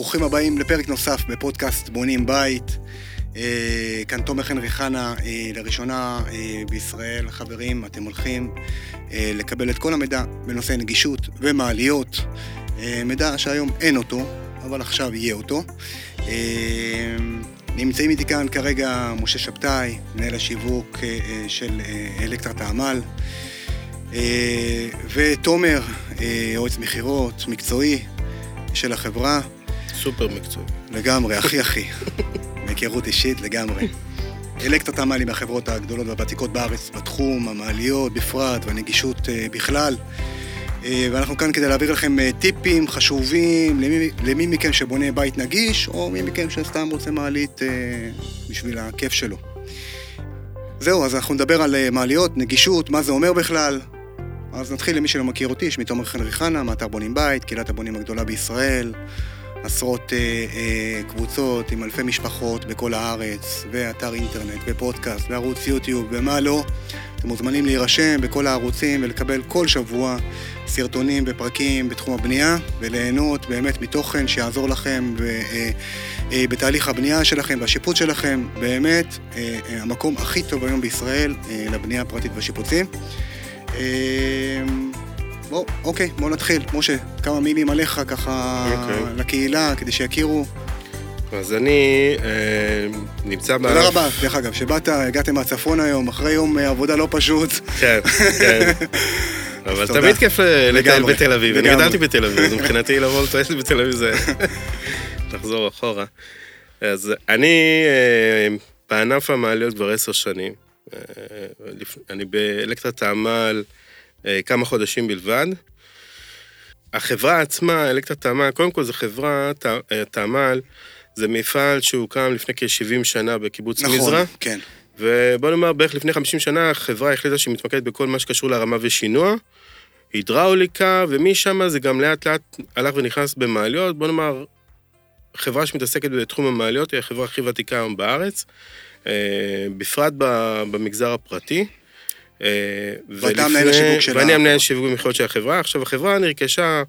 ברוכים הבאים לפרק נוסף בפודקאסט בונים בית. אה, כאן תומר הנרי חנה, אה, לראשונה אה, בישראל, חברים, אתם הולכים אה, לקבל את כל המידע בנושא נגישות ומעליות. אה, מידע שהיום אין אותו, אבל עכשיו יהיה אותו. אה, נמצאים איתי כאן כרגע משה שבתאי, מנהל השיווק אה, אה, של אה, אלקטרת העמל, אה, ותומר, אה, יועץ מכירות מקצועי של החברה. סופר מקצועי. לגמרי, הכי הכי. מהיכרות אישית לגמרי. אלקטרת עמל היא מהחברות הגדולות והוותיקות בארץ בתחום, המעליות בפרט והנגישות אה, בכלל. אה, ואנחנו כאן כדי להעביר לכם אה, טיפים חשובים למי, למי מכם שבונה בית נגיש, או מי מכם שסתם רוצה מעלית בשביל הכיף שלו. זהו, אז אנחנו נדבר על מעליות, נגישות, מה זה אומר בכלל. אז נתחיל למי שלא מכיר אותי, שמי תומר חנרי חנה, מאתר בונים בית, קהילת הבונים הגדולה בישראל. עשרות אה, אה, קבוצות עם אלפי משפחות בכל הארץ, ואתר אינטרנט, ופודקאסט, וערוץ יוטיוב, ומה לא. אתם מוזמנים להירשם בכל הערוצים ולקבל כל שבוע סרטונים ופרקים בתחום הבנייה, וליהנות באמת מתוכן שיעזור לכם ב, אה, אה, בתהליך הבנייה שלכם והשיפוט שלכם. באמת, אה, אה, המקום הכי טוב היום בישראל אה, לבנייה הפרטית והשיפוצים. אה, בוא, אוקיי, בוא נתחיל. משה, כמה מילים עליך ככה אוקיי. לקהילה, כדי שיכירו. אז אני אה, נמצא בענף... תודה רבה, דרך אגב, שבאת, הגעתם מהצפון היום, אחרי יום אה, עבודה לא פשוט. כן, כן. אבל תודה. תמיד כיף ל- לטייל בתל אביב. אני. גדלתי בתל אביב, אז מבחינתי לבוא לטייל בתל אביב זה לחזור אחורה. אז אני אה, בענף המעליות כבר עשר שנים. אה, אני באלקטרת העמל אה, כמה חודשים בלבד. החברה עצמה, אלקטרת העמל, קודם כל זו חברה, ת- אה, תעמל, זה מפעל שהוקם לפני כ-70 שנה בקיבוץ נכון, מזרע. כן. ובוא נאמר, בערך לפני 50 שנה החברה החליטה שהיא מתמקדת בכל מה שקשור להרמה ושינוע, הידראוליקה, ומשם זה גם לאט לאט הלך ונכנס במעליות. בוא נאמר, חברה שמתעסקת בתחום המעליות היא החברה הכי ותיקה היום בארץ, אה, בפרט במגזר הפרטי. אה, ואתה מנהל השיווק של ואני המנהל השיווק ומכירות של החברה. עכשיו, החברה נרכשה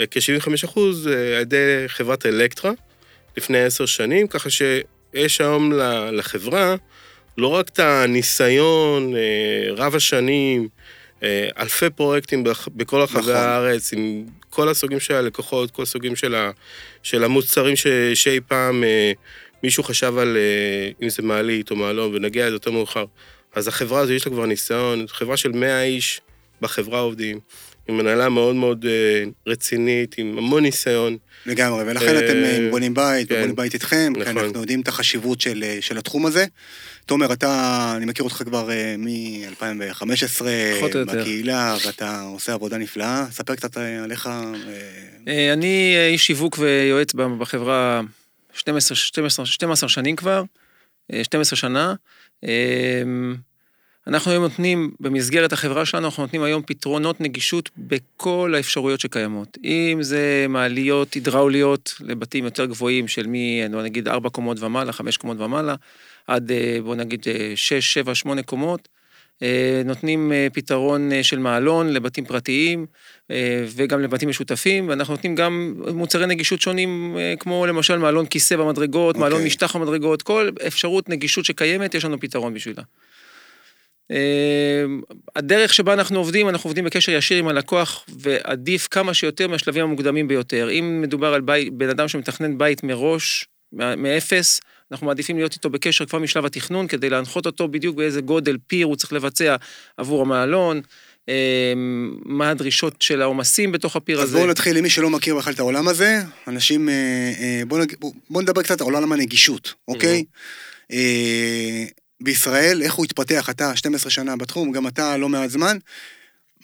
אה, כ-75 אחוז אה, על ידי חברת אלקטרה לפני עשר שנים, ככה שיש היום לחברה לא רק את הניסיון רב השנים, אלפי פרויקטים בכל רחבי נכון. הארץ, עם כל הסוגים של הלקוחות, כל הסוגים של, ה, של המוצרים ש, שאי פעם מישהו חשב על אם זה מעלית או מעלון, ונגיע לזה יותר מאוחר. אז החברה הזו יש לה כבר ניסיון, חברה של 100 איש בחברה עובדים, עם מנהלה מאוד מאוד אה, רצינית, עם המון ניסיון. לגמרי, ולכן אה, אתם אה, בונים בית, כן. ובונים בית איתכם, כי נכון. אנחנו יודעים את החשיבות של, של התחום הזה. תומר, אתה, אני מכיר אותך כבר מ-2015 פחות או יותר. בקהילה, ואתה עושה עבודה נפלאה. ספר קצת עליך. אני איש שיווק ויועץ בחברה 12, 12, 12 שנים כבר, 12 שנה. אה, אנחנו היום נותנים, במסגרת החברה שלנו, אנחנו נותנים היום פתרונות נגישות בכל האפשרויות שקיימות. אם זה מעליות הידראוליות לבתים יותר גבוהים של מ, בוא נגיד, 4 קומות ומעלה, 5 קומות ומעלה, עד, אה, בוא נגיד, 6, 7, 8 קומות. אה, נותנים אה, פתרון של מעלון לבתים פרטיים וגם לבתים משותפים, ואנחנו נותנים גם מוצרי נגישות שונים, אה, כמו למשל מעלון כיסא במדרגות, מעלון אוקיי. משטח במדרגות, כל אפשרות נגישות שקיימת, יש לנו פתרון בשבילה. אה, הדרך שבה אנחנו עובדים, אנחנו עובדים בקשר ישיר עם הלקוח, ועדיף כמה שיותר מהשלבים המוקדמים ביותר. אם מדובר על בית, בן אדם שמתכנן בית מראש, מאפס, אנחנו מעדיפים להיות איתו בקשר כבר משלב התכנון, כדי להנחות אותו בדיוק באיזה גודל פיר הוא צריך לבצע עבור המעלון, אה, מה הדרישות של העומסים בתוך הפיר אז הזה. בואו נתחיל למי שלא מכיר בכלל את העולם הזה. אנשים, אה, אה, בואו נג... בוא- נדבר קצת על עולם הנגישות, אוקיי? אה, בישראל, איך הוא התפתח? אתה 12 שנה בתחום, גם אתה לא מעט זמן.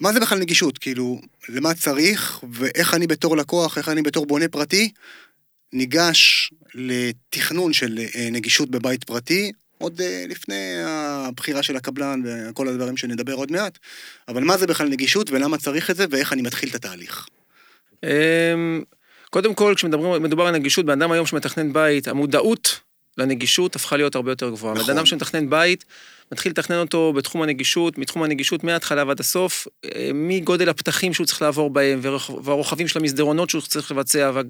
מה זה בכלל נגישות? כאילו, למה צריך, ואיך אני בתור לקוח, איך אני בתור בונה פרטי, ניגש לתכנון של נגישות בבית פרטי, עוד אה, לפני הבחירה של הקבלן וכל הדברים שנדבר עוד מעט. אבל מה זה בכלל נגישות ולמה צריך את זה ואיך אני מתחיל את התהליך. אמ, קודם כל, כשמדובר על נגישות, בן אדם היום שמתכנן בית, המודעות לנגישות הפכה להיות הרבה יותר גבוהה. נכון. בן אדם שמתכנן בית, מתחיל לתכנן אותו בתחום הנגישות, מתחום הנגישות מההתחלה ועד הסוף, אה, מגודל הפתחים שהוא צריך לעבור בהם, והרוחבים של המסדרונות שהוא צריך לבצע, וה,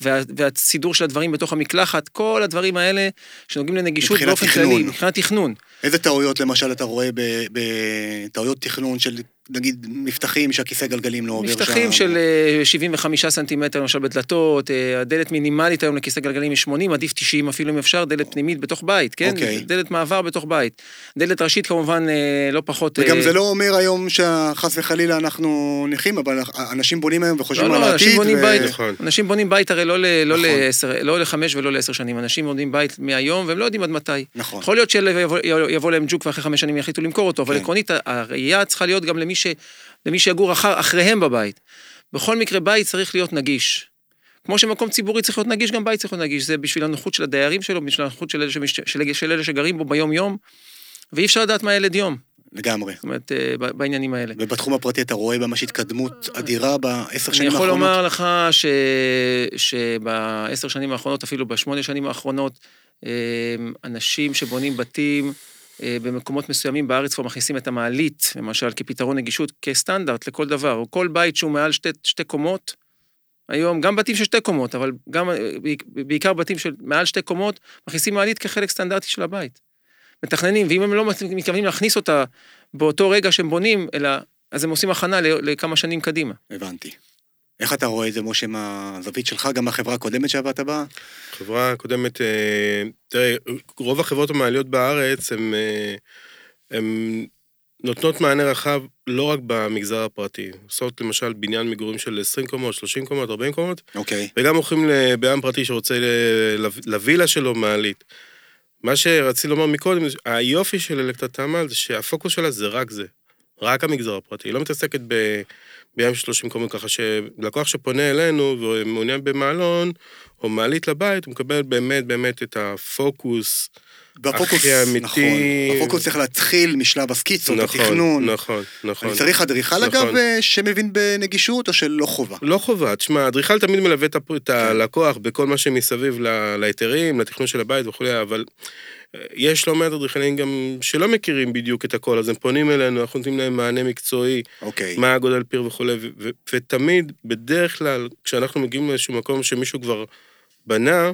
וה, והסידור של הדברים בתוך המקלחת, כל הדברים האלה שנוגעים לנגישות באופן כללי, מבחינת תכנון. איזה טעויות למשל אתה רואה בטעויות תכנון של נגיד מפתחים שהכיסא גלגלים לא עובר שם? מפתחים של 75 אה, סנטימטר למשל בדלתות, אה, הדלת מינימלית היום לכיסא גלגלים היא 80, עדיף 90 אפילו אם אפשר, דלת פנימית בתוך בית, כן? Okay. אוקיי. דלת מעבר בתוך בית. דלת ראשית כמובן אה, לא פחות... וגם זה לא אומר היום שחס וחלילה אנחנו נכים, אבל אנשים בונים היום וחושבים לא, על לא, העתיד. אנשים בונים, ו... בית, נכון. אנשים בונים בית הרי לא, ל, לא, נכון. לא לחמש ולא לעשר שנים, אנשים בונים בית מהיום והם לא יודעים עד מתי. נכון. יכול להיות שיבוא להם ג'וק ואחרי חמש שנים יחליטו למכור אותו, אבל כן. עקרונית הראייה צריכה להיות גם למי ש... למי שיגור אחר, אחריהם בבית. בכל מקרה, בית צריך להיות נגיש. כמו שמקום ציבורי צריך להיות נגיש, גם בית צריך להיות נגיש. זה בשביל הנוחות של הדיירים שלו, בשביל הנוחות של אלה, שמש... של... של אלה שגרים בו ביום-יום, ואי אפשר לדעת מה ילד יום. לגמרי. זאת אומרת, אה, בעניינים האלה. ובתחום הפרטי אתה רואה ממש התקדמות אדירה בעשר שנים האחרונות? אני יכול לומר לך ש... שבעשר שנים האחרונות, אפילו בשמונה שנים האחרונות, אה, אנשים שבונים בתים, במקומות מסוימים בארץ כבר מכניסים את המעלית, למשל, כפתרון נגישות, כסטנדרט לכל דבר, או כל בית שהוא מעל שתי, שתי קומות, היום, גם בתים של שתי קומות, אבל גם, אה, בעיקר בתים של מעל שתי קומות, מכניסים מעלית כחלק סטנדרטי של הבית. מתכננים, ואם הם לא מתכוונים להכניס אותה באותו רגע שהם בונים, אלא, אז הם עושים הכנה לכמה שנים קדימה. הבנתי. איך אתה רואה את זה, משה, מהזווית שלך, גם מהחברה הקודמת שעבדת בה? חברה הקודמת, אה, תראה, רוב החברות המעליות בארץ, הן אה, נותנות מענה רחב לא רק במגזר הפרטי. עושות למשל בניין מגורים של 20 קומות, 30 קומות, 40 קומות, אוקיי. וגם הולכים לבעם פרטי שרוצה לווילה שלו מעלית. מה שרציתי לומר מקודם, היופי של אלקטרתמ"ל זה שהפוקוס שלה זה רק זה, רק המגזר הפרטי. היא לא מתעסקת ב... בים 30 קומות, ככה שלקוח שפונה אלינו ומעוניין במעלון, או מעלית לבית, הוא מקבל באמת באמת את הפוקוס והפוקוס, הכי אמיתי. נכון, הפוקוס צריך להתחיל משלב הסקיצות, נכון, התכנון. נכון, נכון. אני צריך אדריכל נכון. אגב שמבין בנגישות או שלא חובה? לא חובה, תשמע, אדריכל תמיד מלווה את כן. הלקוח בכל מה שמסביב להיתרים, לתכנון של הבית וכולי, אבל יש לא מעט אדריכלים גם שלא מכירים בדיוק את הכל, אז הם פונים אלינו, אנחנו נותנים להם מענה מקצועי, okay. אוקיי. מה הגודל פיר וכולי, ותמיד, בדרך כלל, כשאנחנו מגיעים לאיזשהו מקום שמישהו כבר בנה,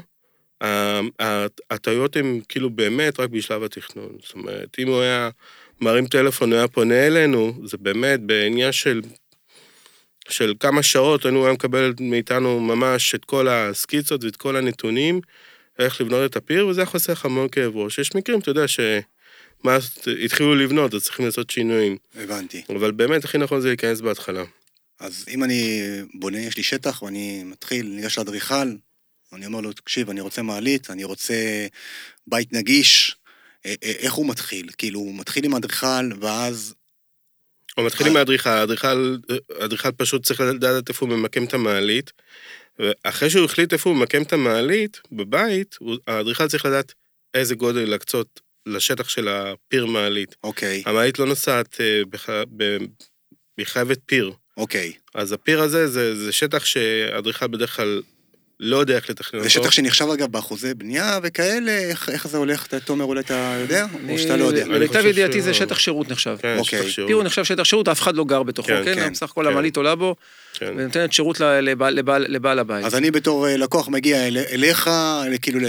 הטעויות הן כאילו באמת רק בשלב התכנון. זאת אומרת, אם הוא היה מרים טלפון, הוא היה פונה אלינו, זה באמת בעניין של, של כמה שעות, הוא היה מקבל מאיתנו ממש את כל הסקיצות ואת כל הנתונים. איך לבנות את הפיר, וזה היה חוסך המון כאב ראש. יש מקרים, אתה יודע, שמה, התחילו לבנות, אז צריכים לעשות שינויים. הבנתי. אבל באמת, הכי נכון זה להיכנס בהתחלה. אז אם אני בונה, יש לי שטח, ואני מתחיל, ניגש לאדריכל, אני אומר לו, תקשיב, אני רוצה מעלית, אני רוצה בית נגיש, אה, אה, איך הוא מתחיל? כאילו, הוא מתחיל עם אדריכל, ואז... הוא מתחיל עם האדריכל, פשוט צריך לדעת איפה הוא ממקם את המעלית, ואחרי שהוא החליט איפה הוא ממקם את המעלית, בבית, האדריכל צריך לדעת איזה גודל להקצות לשטח של הפיר מעלית. אוקיי. המעלית לא נוסעת אה, בחייבת פיר. אוקיי. אז הפיר הזה זה, זה שטח שאדריכל בדרך כלל לא יודע איך לתכנן אותו. זה שטח שנחשב אגב באחוזי בנייה וכאלה, איך, איך זה הולך, תומר אולי אתה יודע? או שאתה לא יודע? למיטב ידיעתי זה שטח שירות נחשב. כן, אוקיי. שטח שירות. פירו נחשב שטח שירות, אף אחד לא גר בתוכו, כן? כן, בסך הכל כן. המעלית עולה בו, כן. ונותנת שירות לבעל, לבעל, לבעל הבית. אז אני בתור אה, לקוח מגיע אל, אליך, כאילו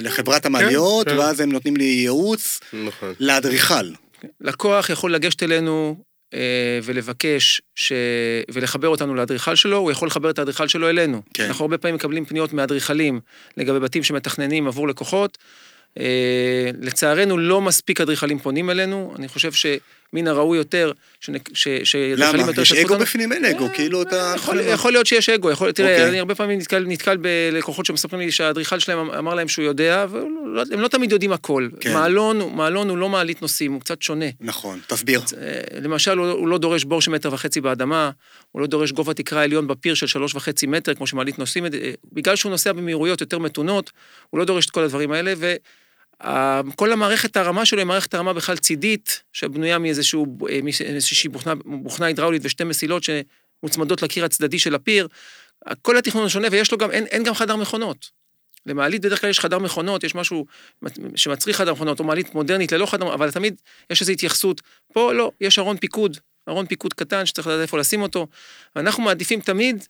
לחברת כן, המעליות, כן, ואז הם נותנים לי ייעוץ נכון. לאדריכל. לקוח יכול לגשת אלינו, אה, ולבקש ש... ולחבר אותנו לאדריכל שלו, הוא יכול לחבר את האדריכל שלו אלינו. כן. אנחנו הרבה פעמים מקבלים פניות מאדריכלים לגבי בתים שמתכננים עבור לקוחות. אה, לצערנו לא מספיק אדריכלים פונים אלינו, אני חושב ש... מן הראוי יותר, למה? יש אגו בפנים? אין אגו, כאילו אתה... יכול להיות שיש אגו, תראה, אוקיי. אני הרבה פעמים נתקל בלקוחות שמספרים לי שהאדריכל שלהם אמר להם שהוא יודע, והם לא תמיד יודעים הכל. כן. מעלון הוא לא מעלית נושאים, הוא קצת שונה. נכון, תסביר. אה, למשל, הוא לא דורש בור של מטר וחצי באדמה, הוא לא דורש גובה תקרה עליון בפיר של שלוש וחצי מטר, כמו שמעלית נושאים, בגלל שהוא נוסע במהירויות יותר מתונות, הוא לא דורש את כל הדברים האלה, כל המערכת הרמה שלו היא מערכת הרמה בכלל צידית, שבנויה מאיזשהו, אה, מאיזושהי בוכנה, בוכנה הידראולית ושתי מסילות שמוצמדות לקיר הצדדי של הפיר. כל התכנון שונה ויש לו גם, אין, אין גם חדר מכונות. למעלית בדרך כלל יש חדר מכונות, יש משהו שמצריך חדר מכונות, או מעלית מודרנית ללא חדר, אבל תמיד יש איזו התייחסות. פה לא, יש ארון פיקוד, ארון פיקוד קטן שצריך לדעת איפה לשים אותו. ואנחנו מעדיפים תמיד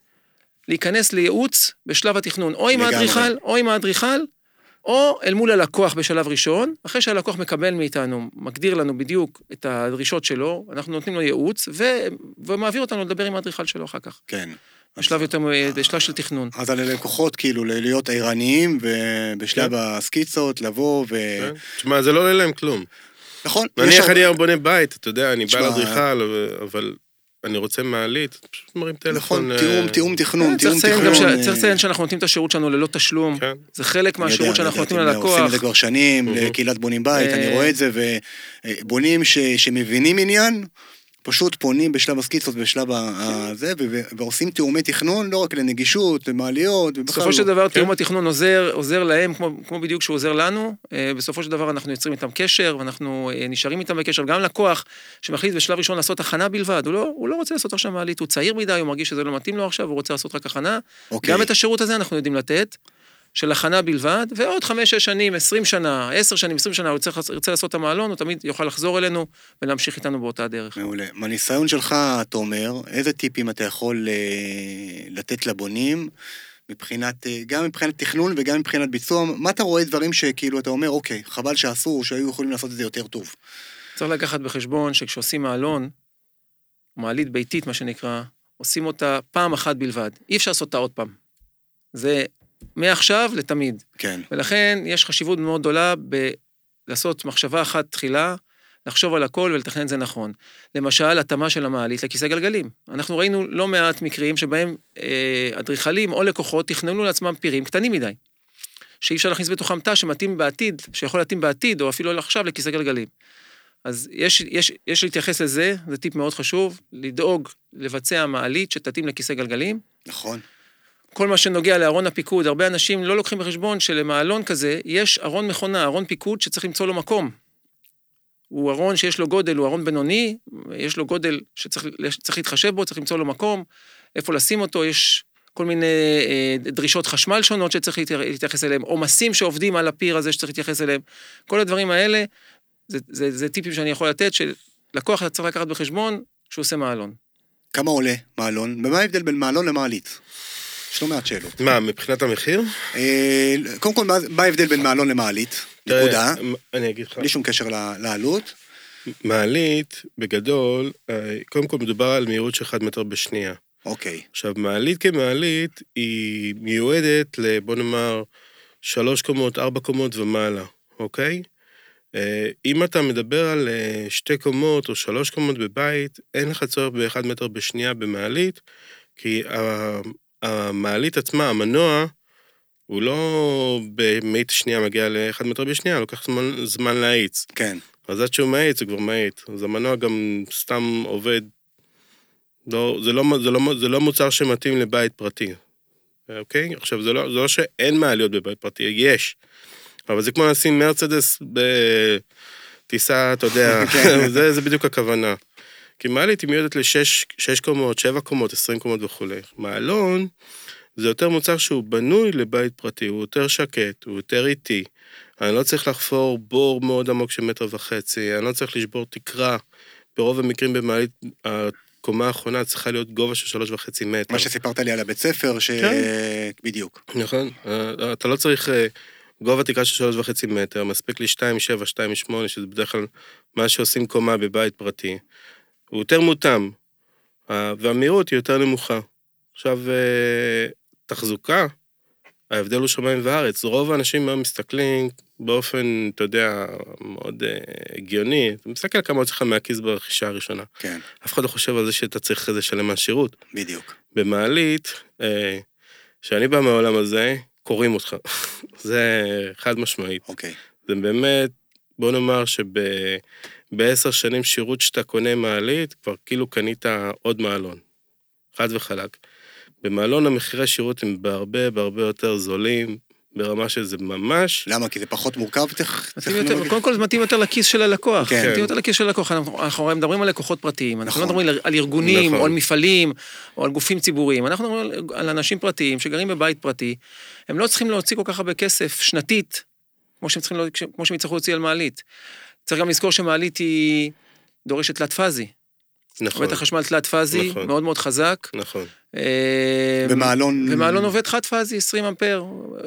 להיכנס לייעוץ בשלב התכנון, או עם האדריכל, או עם האדריכל, או אל מול הלקוח בשלב ראשון, אחרי שהלקוח מקבל מאיתנו, מגדיר לנו בדיוק את הדרישות שלו, אנחנו נותנים לו ייעוץ, ו... ומעביר אותנו לדבר עם האדריכל שלו אחר כך. כן. בשלב יותר, בשלב של תכנון. אז על הלקוחות, כאילו, להיות ערניים, ובשלב כן. הסקיצות, לבוא ו... כן. תשמע, זה לא עולה להם כלום. נכון. נניח אני היום בונה בית, אתה יודע, אני בא לאדריכל, אבל אני רוצה מעלית, פשוט מרים טלפון. נכון, תיאום, תיאום תכנון, תיאום תכנון. צריך לציין שאנחנו נותנים את השירות שלנו ללא תשלום. כן. זה חלק מהשירות שאנחנו נותנים ללקוח. עושים את זה כבר שנים, לקהילת בונים בית, אני רואה את זה, ובונים שמבינים עניין, פשוט פונים בשלב הסקיצות, בשלב הזה, ועושים תיאומי תכנון, לא רק לנגישות, למעליות, בסופו של דבר, תיאום התכנון עוזר להם, כמו בדיוק שהוא עוזר לנו. בסופו של דבר אנחנו יוצרים איתם קשר, ואנחנו נשארים איתם בקשר. גם לקוח שמחליט בשלב ראשון לעשות הכנה בלבד, הוא לא רוצה לעשות עכשיו מעלית, הוא צעיר מדי, הוא מרגיש שזה לא מתאים לו עכשיו, הוא רוצה לעשות רק הכנה. גם את השירות הזה אנחנו יודעים לתת. של הכנה בלבד, ועוד חמש-שש שנים, עשרים שנה, עשר שנים, עשרים שנה, הוא ירצה לעשות את המעלון, הוא תמיד יוכל לחזור אלינו ולהמשיך איתנו באותה דרך. מעולה. מהניסיון שלך, תומר, איזה טיפים אתה יכול אה, לתת לבונים, מבחינת, אה, גם מבחינת תכנון וגם מבחינת ביצוע, מה אתה רואה דברים שכאילו אתה אומר, אוקיי, חבל שעשו, שהיו יכולים לעשות את זה יותר טוב. צריך לקחת בחשבון שכשעושים מעלון, מעלית ביתית, מה שנקרא, עושים אותה פעם אחת בלבד. אי אפשר לעשות אותה עוד פעם. זה מעכשיו לתמיד. כן. ולכן יש חשיבות מאוד גדולה בלעשות מחשבה אחת תחילה, לחשוב על הכל ולתכנן את זה נכון. למשל, התאמה של המעלית לכיסא גלגלים. אנחנו ראינו לא מעט מקרים שבהם אה, אדריכלים או לקוחות תכננו לעצמם פירים קטנים מדי. שאי אפשר להכניס בתוכם תא שמתאים בעתיד, שיכול להתאים בעתיד, או אפילו עכשיו לכיסא גלגלים. אז יש, יש, יש להתייחס לזה, זה טיפ מאוד חשוב, לדאוג לבצע מעלית שתתאים לכיסא גלגלים. נכון. כל מה שנוגע לארון הפיקוד, הרבה אנשים לא לוקחים בחשבון שלמעלון כזה יש ארון מכונה, ארון פיקוד שצריך למצוא לו מקום. הוא ארון שיש לו גודל, הוא ארון בינוני, יש לו גודל שצריך להתחשב בו, צריך למצוא לו מקום, איפה לשים אותו, יש כל מיני אה, דרישות חשמל שונות שצריך להתייחס אליהם, עומסים שעובדים על הפיר הזה שצריך להתייחס אליהם. כל הדברים האלה, זה, זה, זה טיפים שאני יכול לתת, שלקוח צריך לקחת בחשבון כשהוא עושה מעלון. כמה עולה מעלון? ומה ההבדל בין מעלון למעלית? יש לא מעט שאלות. מה, מבחינת המחיר? אה, קודם כל, מה ההבדל בין מעלון למעלית? נקודה. אני אגיד לך. בלי שום קשר לעלות. מעלית, בגדול, אה, קודם כל מדובר על מהירות של 1 מטר בשנייה. אוקיי. עכשיו, מעלית כמעלית היא מיועדת ל... בוא נאמר, שלוש קומות, ארבע קומות ומעלה, אוקיי? אה, אם אתה מדבר על שתי קומות או שלוש קומות בבית, אין לך צורך באחד מטר בשנייה במעלית, כי המעלית עצמה, המנוע, הוא לא במאית שנייה מגיע לאחד מטר בשנייה, לוקח זמן, זמן להאיץ. כן. אז עד שהוא מאיץ, הוא כבר מאיץ. אז המנוע גם סתם עובד. לא, זה, לא, זה, לא, זה לא מוצר שמתאים לבית פרטי, אוקיי? עכשיו, זה לא, זה לא שאין מעליות בבית פרטי, יש. אבל זה כמו לשים מרצדס בטיסה, אתה יודע, כן. זה, זה בדיוק הכוונה. כי מעלית היא מיועדת לשש קומות, שבע קומות, עשרים קומות וכולי. מעלון זה יותר מוצר שהוא בנוי לבית פרטי, הוא יותר שקט, הוא יותר איטי. אני לא צריך לחפור בור מאוד עמוק של מטר וחצי, אני לא צריך לשבור תקרה. ברוב המקרים במעלית, הקומה האחרונה צריכה להיות גובה של שלוש וחצי מטר. מה שסיפרת לי על הבית ספר, ש... כן. בדיוק. נכון, אתה לא צריך אה, גובה תקרה של שלוש וחצי מטר, מספיק לי שתיים שבע, שתיים שמונה, שזה בדרך כלל מה שעושים קומה בבית פרטי. הוא יותר מותאם, והמהירות היא יותר נמוכה. עכשיו, אה, תחזוקה, ההבדל הוא שמיים וארץ. רוב האנשים מסתכלים באופן, אתה יודע, מאוד uh, הגיוני. אתה מסתכל כמה יוצא לך מהכיס ברכישה הראשונה. כן. אף אחד לא חושב על זה שאתה צריך אחרי זה לשלם מהשירות. בדיוק. במעלית, כשאני uh, בא מהעולם הזה, קוראים אותך. זה חד משמעית. אוקיי. זה באמת, בוא נאמר שב... בעשר שנים שירות שאתה קונה מעלית, כבר כאילו קנית עוד מעלון. חד וחלק. במעלון המחירי שירות הם בהרבה בהרבה יותר זולים, ברמה שזה ממש... למה? כי זה פחות מורכב טכנולוגית? קודם כל זה מתאים יותר לכיס של הלקוח. כן. מתאים יותר לכיס של הלקוח. אנחנו מדברים על לקוחות פרטיים. אנחנו לא נכון. מדברים על- ארגונים, נכון. או על מפעלים, או על גופים ציבוריים. אנחנו מדברים על- על אנשים פרטיים שגרים בבית פרטי. הם לא צריכים להוציא כל כך הרבה כסף שנתית, כמו שהם צריכים, כמו שהם יצטרכו להוציא על מעלית. צריך גם לזכור שמעלית היא דורשת תלת פאזי. נכון, בית החשמל תלת פאזי, נכון. מאוד מאוד חזק. נכון. אה, ומעלון... ומעלון עובד חד פאזי, 20 אמפר.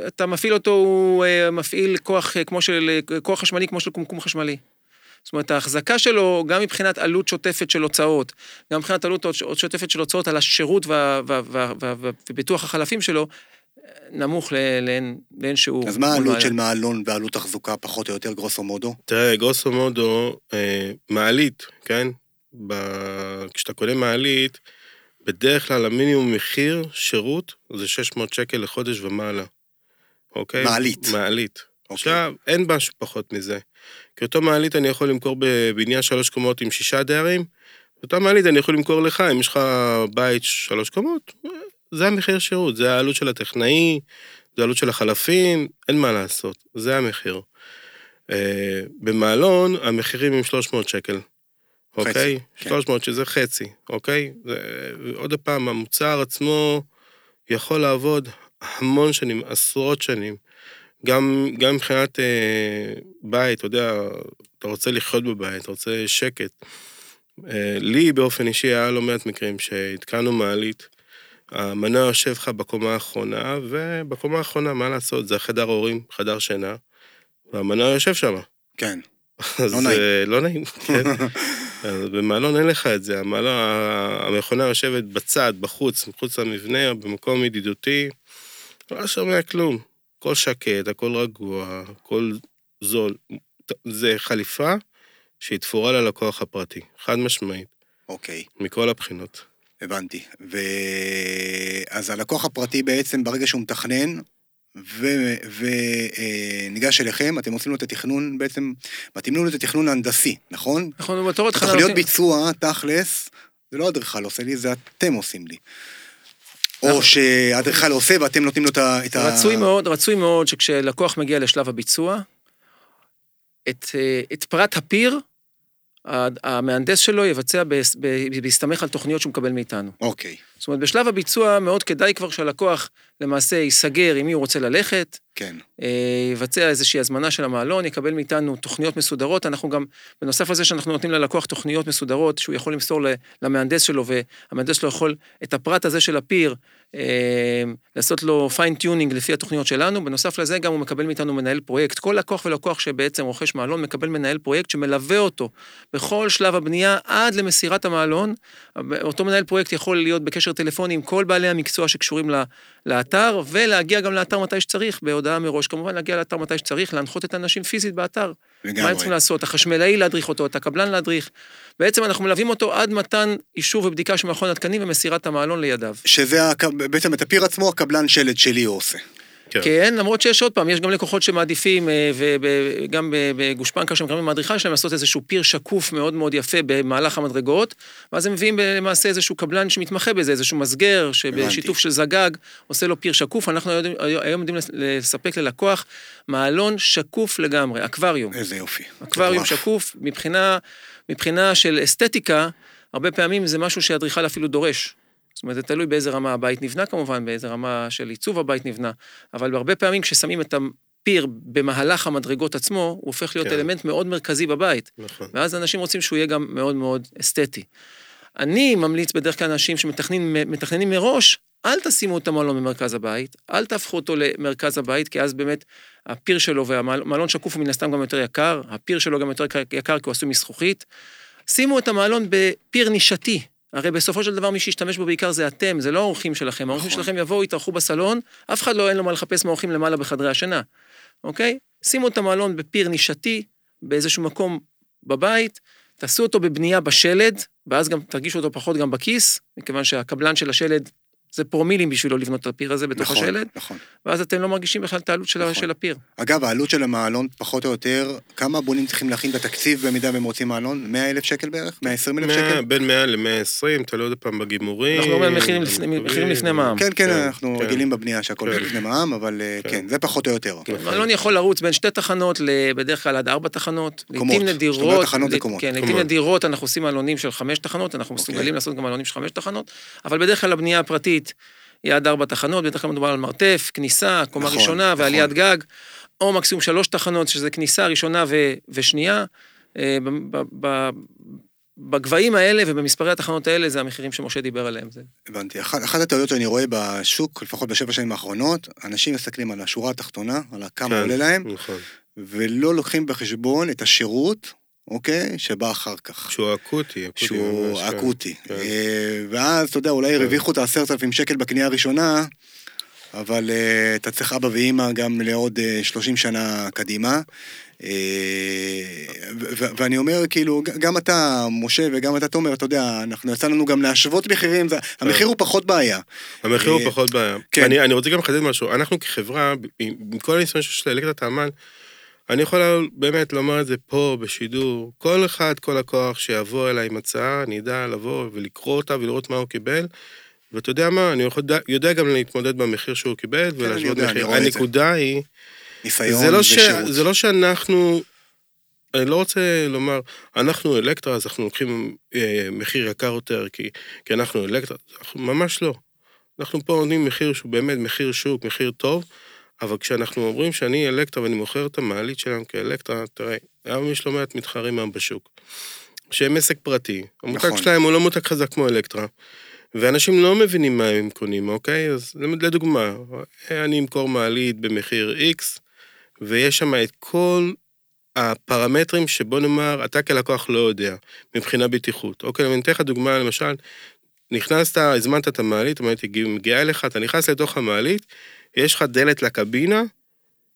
אתה מפעיל אותו, הוא אה, מפעיל כוח אה, כמו של, כוח חשמלי כמו של קומקום חשמלי. זאת אומרת, ההחזקה שלו, גם מבחינת עלות שוטפת של הוצאות, גם מבחינת עלות שוטפת של הוצאות על השירות ופיתוח החלפים שלו, נמוך לאין לאין שיעור. אז מה העלות. של מעלון ועלות תחזוקה, פחות או יותר, גרוסו מודו? תראה, גרוסו מודו, אה, מעלית, כן? ב... כשאתה קונה מעלית, בדרך כלל המינימום מחיר שירות זה 600 שקל לחודש ומעלה. אוקיי? מעלית. מעלית. אוקיי. עכשיו, אין משהו פחות מזה. כי אותו מעלית אני יכול למכור בבניין שלוש קומות עם שישה דיירים, אותה מעלית אני יכול למכור לך, אם יש לך בית שלוש קומות, זה המחיר שירות, זה העלות של הטכנאי, זה העלות של החלפים, אין מה לעשות, זה המחיר. אה, במעלון המחירים הם 300 שקל, אוקיי? כן. 300 שזה חצי, אוקיי? זה, עוד פעם, המוצר עצמו יכול לעבוד המון שנים, עשרות שנים. גם, גם מבחינת אה, בית, אתה יודע, אתה רוצה לחיות בבית, אתה רוצה שקט. אה, לי באופן אישי היה לא מעט מקרים שהתקנו מעלית, המנוע יושב לך בקומה האחרונה, ובקומה האחרונה, מה לעשות, זה החדר הורים, חדר שינה, והמנוע יושב שם. כן. אז לא נעים. אה, לא נעים, כן. במעלון אין לך את זה, המעלון, המכונה יושבת בצד, בחוץ, מחוץ למבנה, במקום ידידותי, לא שומע כלום. הכל שקט, הכל רגוע, הכל זול. זה חליפה שהיא תפורה ללקוח הפרטי, חד משמעית, אוקיי, מכל הבחינות. הבנתי. ו... אז הלקוח הפרטי בעצם, ברגע שהוא מתכנן, וניגש אליכם, אתם עושים לו את התכנון בעצם, מתאימים לו את התכנון ההנדסי, נכון? אנחנו בתור התחלה עושים- ביצוע, תכלס, זה לא אדריכל עושה לי, זה אתם עושים לי. או נכון. שאדריכל עושה ואתם נותנים לו את ה... רצוי מאוד, רצוי מאוד שכשלקוח מגיע לשלב הביצוע, את, אה, את פרט הפיר, המהנדס שלו יבצע בהסתמך על תוכניות שהוא מקבל מאיתנו. אוקיי, זאת אומרת, בשלב הביצוע מאוד כדאי כבר שהלקוח למעשה ייסגר עם מי הוא רוצה ללכת, כן. אה, יבצע איזושהי הזמנה של המעלון, יקבל מאיתנו תוכניות מסודרות. אנחנו גם, בנוסף לזה שאנחנו נותנים ללקוח תוכניות מסודרות, שהוא יכול למסור למהנדס שלו, והמהנדס שלו יכול את הפרט הזה של הפיר, אה, לעשות לו fine tuning לפי התוכניות שלנו. בנוסף לזה גם הוא מקבל מאיתנו מנהל פרויקט. כל לקוח ולקוח שבעצם רוכש מעלון מקבל מנהל פרויקט שמלווה אותו בכל שלב הבנייה עד למסירת המעלון. אותו מנהל פרויקט יכול להיות בקשר טלפוני עם כל בעלי המקצוע שקשורים לאתר, ולהגיע גם לאתר מתי שצריך, בהודעה מראש. כמובן, להגיע לאתר מתי שצריך, להנחות את האנשים פיזית באתר. מה הם לגמרי. צריכים לעשות? החשמלאי להדריך אותו, את הקבלן להדריך. בעצם אנחנו מלווים אותו עד מתן אישור ובדיקה של מכון התקנים ומסירת המעלון לידיו. שזה בעצם את הפיר עצמו, הקבלן שלד שלי עושה. כן. כן, למרות שיש עוד פעם, יש גם לקוחות שמעדיפים, אה, וגם בגושפנקה שמקבלים מהאדריכל שלהם, לעשות איזשהו פיר שקוף מאוד מאוד יפה במהלך המדרגות, ואז הם מביאים למעשה איזשהו קבלן שמתמחה בזה, איזשהו מסגר, שבשיתוף של זגג עושה לו פיר שקוף. אנחנו היום יודעים לספק ללקוח מעלון שקוף לגמרי, אקווריום. איזה יופי. אקווריום. שקוף, מבחינה, מבחינה של אסתטיקה, הרבה פעמים זה משהו שאדריכל אפילו דורש. זאת אומרת, זה תלוי באיזה רמה הבית נבנה כמובן, באיזה רמה של עיצוב הבית נבנה, אבל הרבה פעמים כששמים את הפיר במהלך המדרגות עצמו, הוא הופך להיות כן. אלמנט מאוד מרכזי בבית, נכון. ואז אנשים רוצים שהוא יהיה גם מאוד מאוד אסתטי. אני ממליץ בדרך כלל אנשים שמתכננים מראש, אל תשימו את המלון במרכז הבית, אל תהפכו אותו למרכז הבית, כי אז באמת הפיר שלו והמלון שקוף הוא מן הסתם גם יותר יקר, הפיר שלו גם יותר יקר כי הוא עשוי מזכוכית. שימו את המעלון בפיר נישתי. הרי בסופו של דבר מי שישתמש בו בעיקר זה אתם, זה לא האורחים שלכם. האורחים נכון. שלכם יבואו, יתארחו בסלון, אף אחד לא אין לו מה לחפש מהאורחים למעלה בחדרי השינה, אוקיי? שימו את המעלון בפיר נישתי, באיזשהו מקום בבית, תעשו אותו בבנייה בשלד, ואז גם תרגישו אותו פחות גם בכיס, מכיוון שהקבלן של השלד זה פרומילים בשבילו לבנות את הפיר הזה בתוך נכון, השלד, נכון. ואז אתם לא מרגישים בכלל את העלות של, נכון. של הפיר. אגב, העלות של המעלון, פחות או יותר, כמה בונים צריכים להכין בתקציב במידה והם רוצים מעלון? 100 אלף שקל בערך? 120 אלף שקל? בין 100 ל-120, תלוי עוד פעם בגימורים. אנחנו אומרים מחירים לפני- במקורים. מחירים לפני מע"מ. כן, כן, כן, אנחנו כן. רגילים בבנייה שהכל כן. לפני מע"מ, אבל אה, כן. כן, זה פחות או יותר. נכון. מלון יכול לרוץ בין שתי תחנות, בדרך כלל עד ארבע תחנות. קומות. לעיתים זאת אומרת, נדירות, תחנות זה ל- קומות. כן, לעיתים קומות. נדירות אנחנו עושים מלונים של חמש תחנות, אנחנו אוקיי. מסוגלים לעשות גם מלונים של חמש תחנות, אבל בדרך כלל הבנייה הפרטית היא עד ארבע תחנות, בדרך כלל מדובר על מרתף, כניסה, קומה נכון, ראשונה נכון. ועליית גג, או מקסימום שלוש תחנות, שזה כניסה ראשונה ו- ושנייה. אה, ב- ב- ב- בגבהים האלה ובמספרי התחנות האלה, זה המחירים שמשה דיבר עליהם. זה הבנתי. אחת, אחת הטעויות שאני רואה בשוק, לפחות בשבע שנים האחרונות, אנשים מסתכלים על השורה התחתונה, על כמה כן, עולה להם, נכון. ולא לוקחים בחשבון את השירות, אוקיי, שבא אחר כך. שהוא אקוטי. אקוטי שהוא כן. אקוטי. כן. אה, ואז, אתה יודע, אולי כן. הרוויחו את העשרת אלפים שקל בקנייה הראשונה, אבל אה, אתה צריך אבא ואימא גם לעוד אה, 30 שנה קדימה. ואני אומר, כאילו, גם אתה, משה, וגם אתה, תומר, אתה יודע, אנחנו יצא לנו גם להשוות מחירים, זה- המחיר הוא פחות בעיה. המחיר הוא פחות בעיה. כן. אני, אני רוצה גם לחדד משהו. אנחנו כחברה, עם כל הניסיון שיש לאלקטרת האמן, אני יכול באמת לומר את זה פה, בשידור. כל אחד, כל לקוח שיבוא אליי עם הצעה, אני אדע לבוא ולקרוא אותה ולראות מה הוא קיבל. ואתה יודע מה, אני יכול, יודע גם להתמודד במחיר שהוא קיבל אני ולהשוות אני מחיר. רואה את זה. הנקודה היא, ניסיון זה לא, ש, ושירות. זה לא שאנחנו, אני לא רוצה לומר, אנחנו אלקטרה, אז אנחנו לוקחים אה, מחיר יקר יותר, כי, כי אנחנו אלקטרה, אנחנו ממש לא. אנחנו פה נותנים מחיר שהוא באמת מחיר שוק, מחיר טוב, אבל כשאנחנו אומרים שאני אלקטרה ואני מוכר את המעלית שלנו כאלקטרה, תראה, היום יש לא מעט מתחרים היום בשוק, שהם עסק פרטי. המותג נכון. שלהם הוא לא מותג חזק כמו אלקטרה. ואנשים לא מבינים מה הם קונים, אוקיי? אז לדוגמה, אני אמכור מעלית במחיר X, ויש שם את כל הפרמטרים שבוא נאמר, אתה כלקוח לא יודע, מבחינה בטיחות. אוקיי, אני אתן לך דוגמה, למשל, נכנסת, הזמנת את המעלית, המעלית מגיעה אליך, אתה נכנס לתוך המעלית, יש לך דלת לקבינה,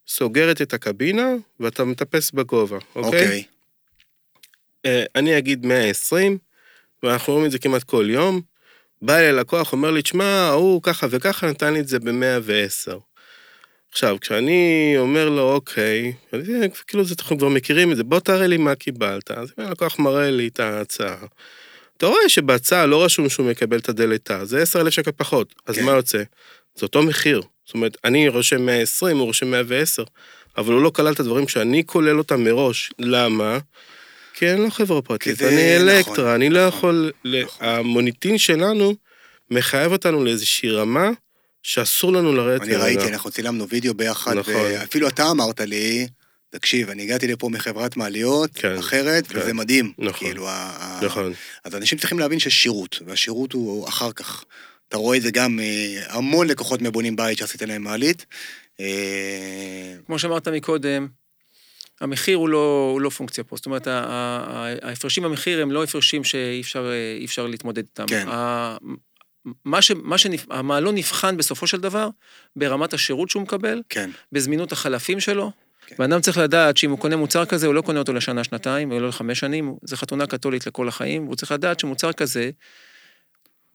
סוגרת את הקבינה, ואתה מטפס בגובה, אוקיי? אוקיי. אה, אני אגיד 120, ואנחנו רואים את זה כמעט כל יום. בא אליי לקוח, אומר לי, תשמע, ההוא ככה וככה נתן לי את זה ב-110. עכשיו, כשאני אומר לו, אוקיי, אני- כאילו זה, אנחנו כבר מכירים את זה, בוא תראה לי מה קיבלת. אז הלקוח מראה לי את ההצעה. אתה רואה שבהצעה לא רשום שהוא מקבל את הדלתה, זה 10,000 שקל פחות. אז כן. מה יוצא? זה אותו מחיר. זאת אומרת, אני רושם 120, הוא רושם 110, אבל הוא לא כלל את הדברים שאני כולל אותם מראש. למה? כי אני לא חברה פרטית, זה- אני נכון, אלקטרה, אני לא נכון, יכול... נכון. המוניטין שלנו מחייב אותנו לאיזושהי רמה שאסור לנו לרדת אני ראיתי, אנחנו צילמנו וידאו ביחד, נכון. ואפילו אתה אמרת לי, תקשיב, אני הגעתי לפה מחברת מעליות כן, אחרת, כן. וזה מדהים. נכון, כאילו, ה- ה- נכון. אז אנשים צריכים להבין שיש שירות, והשירות הוא אחר כך. אתה רואה את זה גם, אה, המון לקוחות מבונים בית שעשית להם מעלית. אה, כמו שאמרת מקודם, המחיר הוא לא, הוא לא פונקציה פה. זאת אומרת, ההפרשים במחיר הם לא הפרשים שאי אפשר, אה, אפשר להתמודד איתם. כן. מה ש, מה שנפ... המעלון נבחן בסופו של דבר ברמת השירות שהוא מקבל, כן, בזמינות החלפים שלו. כן. ואדם צריך לדעת שאם הוא קונה מוצר כזה, הוא לא קונה אותו לשנה, שנתיים, או לא לחמש שנים, זה חתונה קתולית לכל החיים, והוא צריך לדעת שמוצר כזה,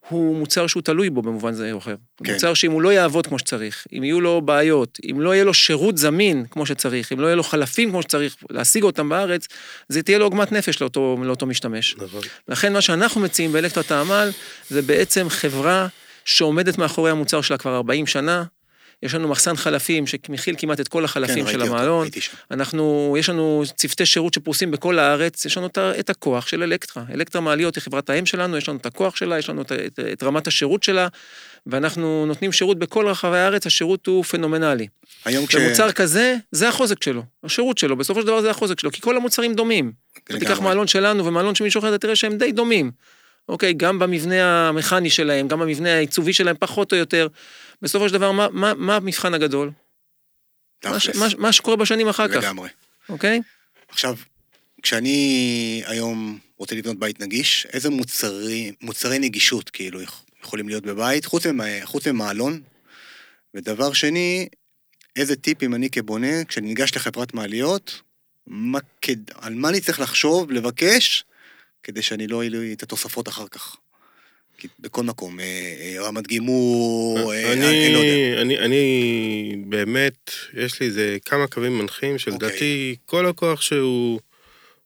הוא מוצר שהוא תלוי בו במובן זה או אחר. כן. מוצר שאם הוא לא יעבוד כמו שצריך, אם יהיו לו בעיות, אם לא יהיה לו שירות זמין כמו שצריך, אם לא יהיה לו חלפים כמו שצריך, להשיג אותם בארץ, זה תהיה לו עוגמת נפש לאותו, לאותו משתמש. נכון. לכן מה שאנחנו מציעים באלקטרת העמל, זה בעצם חברה שעומדת מאחורי המוצר שלה כבר 40 שנה. יש לנו מחסן חלפים שמכיל כמעט את כל כן, החלפים ראיתי של המעלון. אנחנו, יש לנו צוותי שירות שפרוסים בכל הארץ, יש לנו את את הכוח של אלקטרה. אלקטרה מעליות היא חברת האם שלנו, יש לנו את הכוח שלה, יש לנו את, את, את רמת השירות שלה, ואנחנו נותנים שירות בכל רחבי הארץ, השירות הוא פנומנלי. היום כש... ומוצר כזה, זה החוזק שלו, השירות שלו, בסופו של דבר זה החוזק שלו, כי כל המוצרים דומים. תיקח. מעלון שלנו ומעלון של מישהו אחר, אתה תראה שהם די דומים. אוקיי, גם במבנה המכני שלהם, גם במבנה העיצובי שלהם, פחות או יותר. בסופו של דבר, מה, מה, מה המבחן הגדול? מה, ש- מה, מה שקורה בשנים אחר כך, לגמרי. אוקיי? עכשיו, כשאני היום רוצה לבנות בית נגיש, איזה מוצרי, מוצרי נגישות כאילו יכ- יכולים להיות בבית, חוץ, ממ, חוץ ממעלון? ודבר שני, איזה טיפים אני כבונה, כשאני ניגש לחברת מעליות, מה, כד- על מה אני צריך לחשוב, לבקש, כדי שאני לא יהיו לי את התוספות אחר כך. בכל מקום, אה, אה, רמת גימור, אה, אני, לא יודע. אני, אני באמת, יש לי איזה כמה קווים מנחים שלדעתי כל לקוח שהוא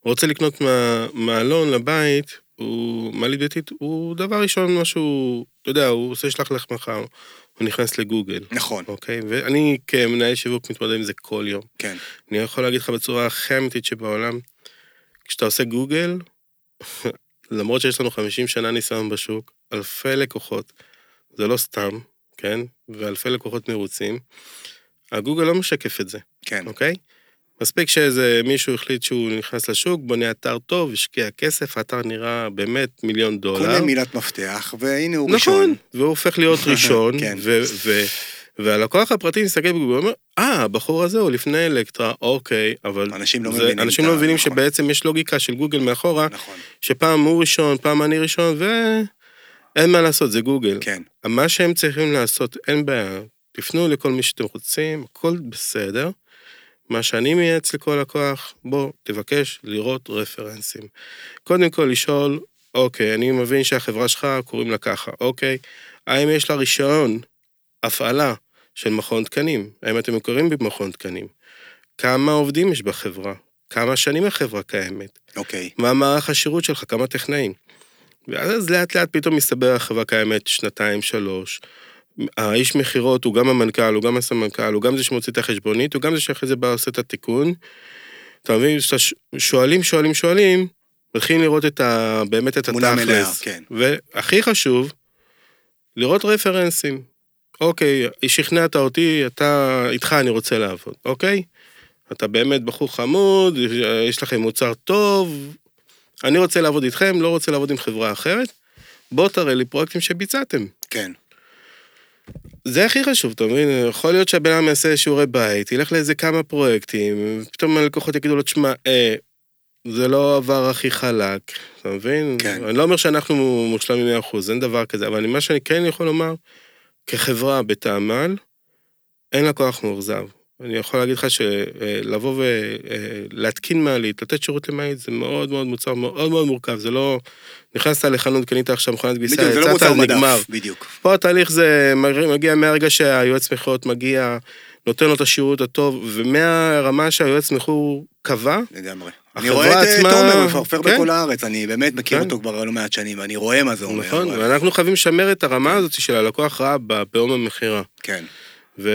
רוצה לקנות מה- מעלון לבית, הוא מעלית ביתית, הוא דבר ראשון משהו, אתה יודע, הוא עושה שלח לך מחר, הוא נכנס לגוגל, נכון, אוקיי? ואני כמנהל שיווק מתמודד עם זה כל יום. כן. אני יכול להגיד לך בצורה הכי אמיתית שבעולם, כשאתה עושה גוגל, למרות שיש לנו 50 שנה ניסיון בשוק, אלפי לקוחות, זה לא סתם, כן? ואלפי לקוחות מרוצים, הגוגל לא משקף את זה, כן, אוקיי? מספיק שאיזה מישהו החליט שהוא נכנס לשוק, בונה אתר טוב, השקיע כסף, האתר נראה באמת מיליון דולר. קונה מילת מפתח, והנה הוא נכון, ראשון. והוא הופך להיות ראשון, כן. ו- ו- והלקוח הפרטי מסתכל בגוגל ואומר, אה, הבחור הזה הוא לפני אלקטרה, אוקיי, אבל... אנשים לא זה- מבינים. אנשים לא מבינים נכון, שבעצם יש לוגיקה של גוגל מאחורה, נכון, שפעם הוא ראשון, פעם אני ראשון, ואין מה לעשות, זה גוגל. כן, מה שהם צריכים לעשות, אין בעיה, תפנו לכל מי שאתם רוצים, הכל בסדר. מה שאני מייעץ לכל לקוח, בוא, תבקש לראות רפרנסים. קודם כל לשאול, אוקיי, אני מבין שהחברה שלך קוראים לה ככה, אוקיי, האם יש לה רישיון הפעלה של מכון תקנים? האם אתם מוכרים במכון תקנים? כמה עובדים יש בחברה? כמה שנים החברה קיימת? אוקיי, מה מערך השירות שלך, כמה טכנאים. ואז לאט לאט פתאום מסתבר החברה קיימת שנתיים, שלוש. האיש מכירות הוא גם המנכ"ל, הוא גם הסמנכ"ל, הוא גם זה שמוציא את החשבונית, הוא גם זה שאחרי זה בא עושה את התיקון. אתה מבין, כשאתה שואלים, שואלים, שואלים, מתחילים לראות את ה... באמת את התכלס. כן. והכי חשוב, לראות רפרנסים. אוקיי, שכנעת אותי, אתה, איתך אני רוצה לעבוד, אוקיי? אתה באמת בחור חמוד, יש לכם מוצר טוב, אני רוצה לעבוד איתכם, לא רוצה לעבוד עם חברה אחרת, בוא תראה לי פרויקטים שביצעתם. כן, זה הכי חשוב, אתה מבין? יכול להיות שהבן אדם יעשה שיעורי בית, ילך לאיזה כמה פרויקטים, פתאום הלקוחות יגידו לו, תשמע, אה, זה לא עבר הכי חלק, אתה מבין? כן. אני לא אומר שאנחנו מושלמים 100%, אין דבר כזה, אבל מה שאני כן יכול לומר, כחברה בתעמל, אין לקוח מאוכזב. אני יכול להגיד לך שלבוא ולהתקין מעלית, לתת שירות למעלית, זה מאוד מאוד מוצר מאוד מאוד מורכב, זה לא... נכנסת לחנות, קנית עכשיו מכונת כביסה, בדיוק, זה לא יצאת, מוצר נגמר. מדף, בדיוק. פה התהליך זה מגיע מהרגע שהיועץ מכירות מגיע, נותן לו את השירות הטוב, ומהרמה שהיועץ מכור קבע, לגמרי. אני רואה את אה, עצמה- תומר מפרפר כן. בכל הארץ, אני באמת מכיר כן. אותו כבר לא מעט שנים, ואני רואה מה זה אומר. נכון, אבל- ואנחנו חייבים לשמר את הרמה הזאת של הלקוח רע ב- ביום המכירה. כן, ו...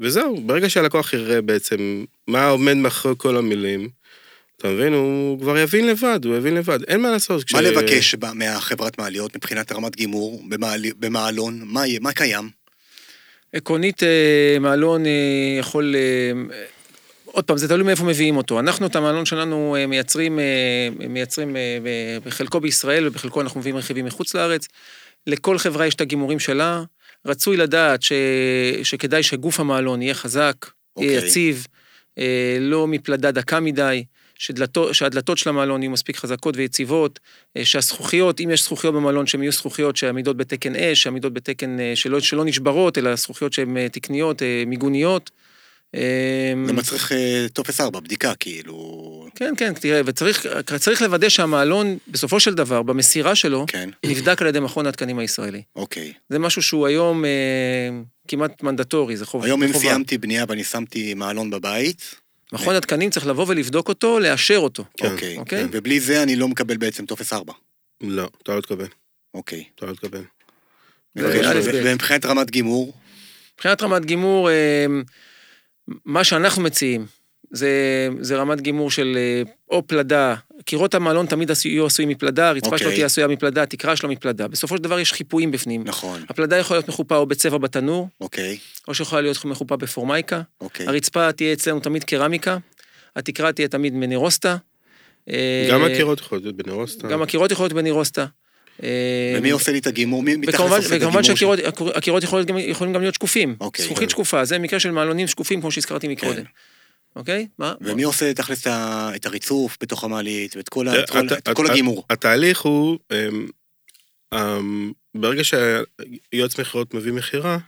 וזהו, ברגע שהלקוח יראה בעצם מה עומד מאחורי כל המילים, אתה מבין, הוא כבר יבין לבד, הוא יבין לבד, אין מה לעשות. מה לבקש ב- מהחברת מעליות מבחינת רמת גימור במעלי- במעלון? מה מה קיים? עקרונית, אה, מעלון אה, יכול... עוד פעם, זה תלוי מאיפה מביאים אותו. אנחנו את המעלון שלנו אה, מייצרים, אה, מייצרים אה, בחלקו בישראל ובחלקו אנחנו מביאים רכיבים מחוץ לארץ. לכל חברה יש את הגימורים שלה. רצוי לדעת ש... שכדאי שגוף המעלון יהיה חזק, יהיה אוקיי. יציב, לא מפלדה דקה מדי, שדלתו, שהדלתות של המעלון יהיו מספיק חזקות ויציבות, שהזכוכיות, אם יש זכוכיות במעלון, שהן יהיו זכוכיות שעמידות בתקן אש, שעמידות בתקן שלא, שלא נשברות, אלא זכוכיות שהן תקניות, מיגוניות. אה, זה מצריך אה, טופס 4, בדיקה, כאילו... כן, כן, תראה, וצריך צריך לוודא שהמעלון, בסופו של דבר, במסירה שלו, כן, נבדק על ידי מכון התקנים הישראלי. אוקיי. זה משהו שהוא היום אה, כמעט מנדטורי, זה חוב, היום אם חובה. סיימתי בנייה ואני שמתי מעלון בבית, מכון התקנים צריך לבוא ולבדוק אותו, לאשר אותו. כן, אוקיי, אוקיי. כן, ובלי זה אני לא מקבל בעצם טופס 4. לא, אתה לא תקבל, אוקיי. אתה לא תקבל. ו- ו-. ומבחינת רמת גימור, מבחינת רמת גימור, אה, מה שאנחנו מציעים, זה, זה רמת גימור של אה, או פלדה, קירות המעלון תמיד יהיו עשויים מפלדה, הרצפה שלו אוקיי. תהיה עשויה מפלדה, התקרה שלו מפלדה. בסופו של דבר יש חיפויים בפנים. נכון, הפלדה יכולה להיות מחופה או בצבע בתנור, אוקיי, או שיכולה להיות מחופה בפורמייקה. אוקיי. הרצפה תהיה אצלנו תמיד קרמיקה, התקרה תהיה תמיד מנירוסטה. אה, גם הקירות יכולות להיות בנרוסטה. גם הקירות יכולות להיות בנירוסטה. אה, ומי עושה לי את הגימור? מי וכמובן, עושה את וכמובן הגימור? שהקירות הקירות יכולים גם, להיות שקופים. אוקיי. זכוכית שקופה, זה מקרה של מעלונים שקופים, כמו שהזכרתי מקודם. כן. אוקיי? מה? ומי עושה תכלס את הריצוף בתוך המעלית ואת כל אה, הגימור? התהליך הוא, אמ, אמ, ברגע שהיועץ מכירות מביא מכירה,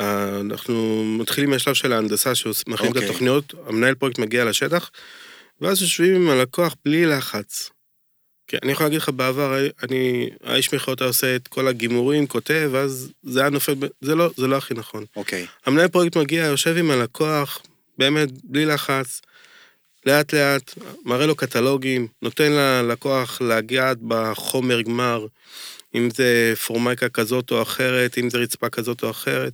אה, אנחנו מתחילים מהשלב של ההנדסה, מכין את אוקיי. התוכניות, המנהל פרויקט מגיע לשטח, ואז יושבים עם הלקוח בלי לחץ. כן, אני יכול להגיד לך, בעבר, אני, האיש מכירות היה עושה את כל הגימורים, כותב, ואז זה היה נופל, זה לא, זה לא הכי נכון. אוקיי. המנהל פרויקט מגיע, יושב עם הלקוח, באמת, בלי לחץ, לאט לאט, מראה לו קטלוגים, נותן ללקוח לגעת בחומר גמר, אם זה פורמייקה כזאת או אחרת, אם זה רצפה כזאת או אחרת.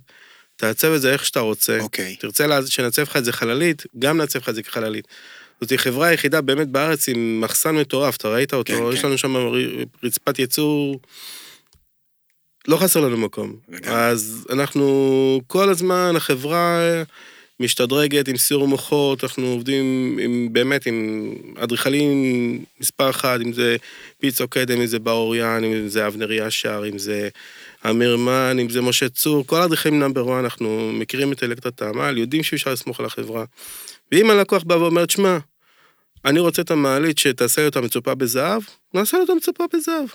תעצב את זה איך שאתה רוצה. אוקיי. תרצה לה- שנעצב לך את זה חללית, גם נעצב לך את זה כחללית. זאת החברה היחידה באמת בארץ עם מחסן מטורף, אתה ראית אותו? כן, יש כן. לנו שם רצפת ייצור, לא חסר לנו מקום. לגמרי. אז אנחנו כל הזמן, החברה משתדרגת עם סיור מוחות, אנחנו עובדים עם, באמת עם אדריכלים מספר אחד, אם זה פיצו קדם, אם זה בר אוריין, אם זה אבנר ישר, אם זה אמיר מן, אם זה משה צור, כל האדריכלים נאמבר 1, אנחנו מכירים את אלקטרה תעמל, יודעים שאפשר לסמוך על החברה. ואם הלקוח בא ואומר, תשמע, אני רוצה את המעלית שתעשה לי אותה מצופה בזהב, נעשה לו אותה מצופה בזהב.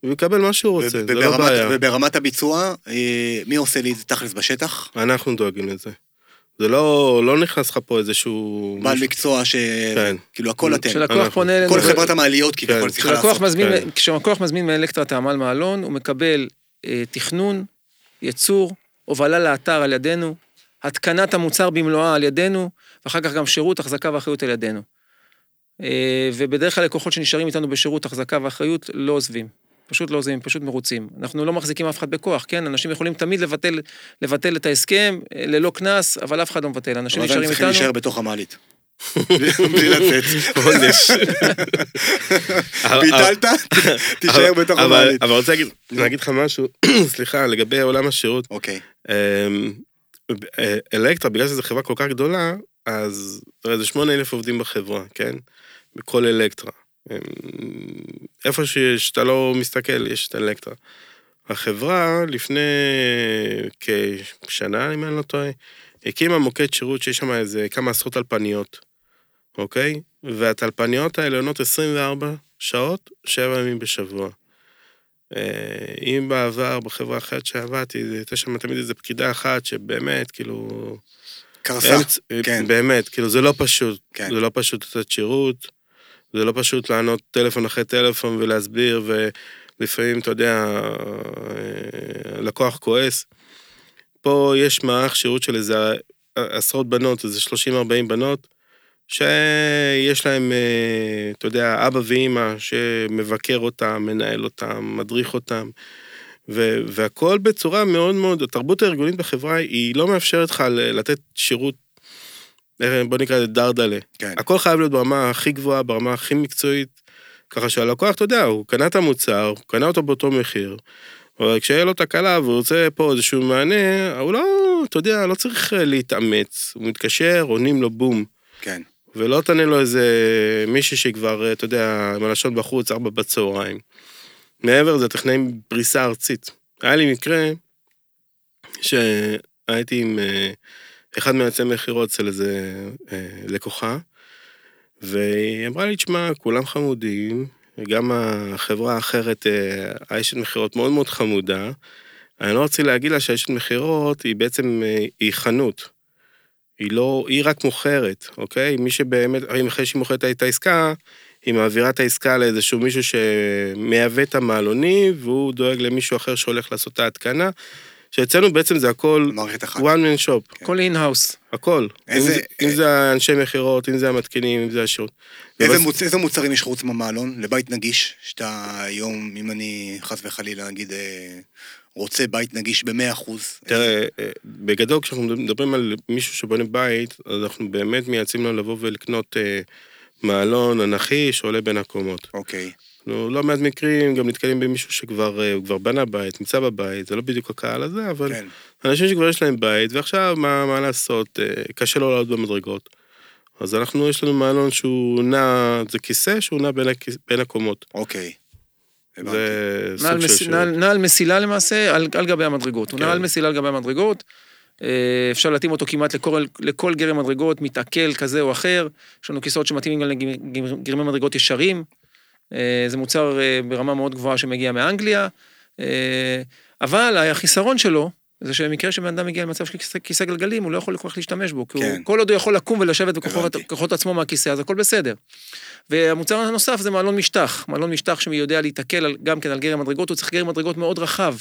הוא יקבל מה שהוא רוצה, זה לא בעיה. וברמת הביצוע, אה, מי עושה לי את זה תכלס בשטח? אנחנו דואגים לזה. זה לא, לא נכנס לך פה איזשהו... בעל מקצוע ש... כן. כאילו, הכל אתם. כשלקוח פונה אלינו... כל חברת המעליות כביכול כן. צריכה לעשות. מזמין, כן. כשלקוח מזמין מאלקטרה תעמל מעלון, הוא מקבל אה, תכנון, ייצור, הובלה לאתר על ידינו, התקנת המוצר במלואה על ידינו, ואחר כך גם שירות, החזקה ואחריות על ידינו. אה, ובדרך כלל לקוחות שנשארים איתנו בשירות, החזקה ואחריות, לא עוזבים. פשוט לא עוזבים, פשוט מרוצים. אנחנו לא מחזיקים אף אחד בכוח, כן? אנשים יכולים תמיד לבטל, לבטל את ההסכם אה, ללא קנס, אבל אף אחד לא מבטל. אנשים אבל עדיין נשארים צריכים איתנו. להישאר בתוך המעלית. בלי לצאת. עונש. ביטלת? תישאר בתוך אבל- המעלית. אבל רוצה להגיד- לך משהו, סליחה, לגבי עולם השירות. אוקיי. אמ, אה, אלקטרה, בגלל שזו חברה כל כך גדולה, אז זה 8 אלף עובדים בחברה, כן? בכל אלקטרה. איפה ש- שאתה לא מסתכל, יש את אלקטרה. החברה, לפני כשנה, אם אני לא טועה, הקימה מוקד שירות שיש שם איזה כמה עשרות טלפניות, אוקיי? והטלפניות האלה עונות 24 שעות, 7 ימים בשבוע. אה, אם בעבר, בחברה אחרת שעבדתי, הייתה שם תמיד איזו פקידה אחת שבאמת, כאילו... קרסה. כן. באמת, כאילו, זה לא פשוט. כן. זה לא פשוט לתת שירות, זה לא פשוט לענות טלפון אחרי טלפון ולהסביר, ולפעמים, אתה יודע, הלקוח כועס. פה יש מערך שירות של איזה עשרות בנות, איזה 30-40 בנות, שיש להם, אתה יודע, אבא ואימא שמבקר אותם, מנהל אותם, מדריך אותם, ו- והכל בצורה מאוד מאוד, התרבות הארגונית בחברה היא לא מאפשרת לך לתת שירות, בוא נקרא לזה דרדלה. כן. הכל חייב להיות ברמה הכי גבוהה, ברמה הכי מקצועית, ככה שהלקוח, אתה יודע, הוא קנה את המוצר, הוא קנה אותו באותו מחיר, אבל כשיהיה לו תקלה והוא רוצה פה איזשהו מענה, הוא לא, אתה יודע, לא צריך אה, להתאמץ. הוא מתקשר, עונים לו בום. כן. ולא תענה לו איזה מישהי שכבר, אה, אתה יודע, עם הלשון בחוץ, ארבע בצהריים. מעבר לזה, טכנאים פריסה ארצית. היה לי מקרה שהייתי עם אה, אחד מיועצי מכירות אצל איזה אה, לקוחה, והיא אמרה לי, תשמע, כולם חמודים, גם החברה האחרת, אה, האשת מכירות מאוד מאוד חמודה. אני לא רוצה להגיד לה שהאשת מכירות היא בעצם, אה, היא חנות. היא לא, היא רק מוכרת, אוקיי? מי שבאמת, הרי אחרי שהיא מוכרת את העסקה, היא מעבירה את העסקה לאיזשהו מישהו שמייבא את המעלוני, והוא דואג למישהו אחר שהולך לעשות את ההתקנה. שאצלנו בעצם זה הכל מערכת אחת. one man shop, הכל in-house. הכל. איזה- אם, זה, אם זה האנשי מכירות, אם זה המתקינים, אם זה השירות. איזה, ובס- מוצ... איזה מוצרים יש חוץ מהמעלון? לבית נגיש, שאתה היום, אם אני חס וחלילה נגיד אה, רוצה בית נגיש ב-100 אחוז. תראה, אה, בגדול כשאנחנו מדברים על מישהו שבונה בית, אז אנחנו באמת מייעצים לו לבוא ולקנות אה, מעלון אנכי שעולה בין הקומות. אוקיי. אנחנו לא מעט מקרים גם נתקלים במישהו שכבר אה, הוא כבר בנה בית, נמצא בבית, זה לא בדיוק הקהל הזה, אבל כן. אנשים שכבר יש להם בית, ועכשיו מה, מה לעשות, אה, קשה לו לעלות במדרגות. אז אנחנו, יש לנו מעלון שהוא נע, זה כיסא שהוא נע בין, הכיס, בין הקומות. אוקיי. נעל של מס-. נעל- נעל מסילה למעשה על על גבי המדרגות. הוא כן. נעל מסילה על גבי המדרגות. אה, אפשר להתאים אותו כמעט לכל, לכל גרם מדרגות, מתעכל כזה או אחר. יש לנו כיסאות שמתאימים גם לגרמי מדרגות ישרים. אה, זה מוצר אה, ברמה מאוד גבוהה שמגיע מאנגליה. אה, אבל החיסרון שלו, זה שבמקרה שבן אדם מגיע למצב של כיסא- כיסא גלגלים, הוא לא יכול כל כך להשתמש בו, כי כן. הוא, כל עוד הוא יכול לקום ולשבת בכוחות עצמו מהכיסא, אז הכל בסדר. והמוצר הנוסף זה מעלון משטח, מעלון משטח שיודע להיתקל על- גם כן על גרם מדרגות, הוא צריך גרם מדרגות מאוד רחב.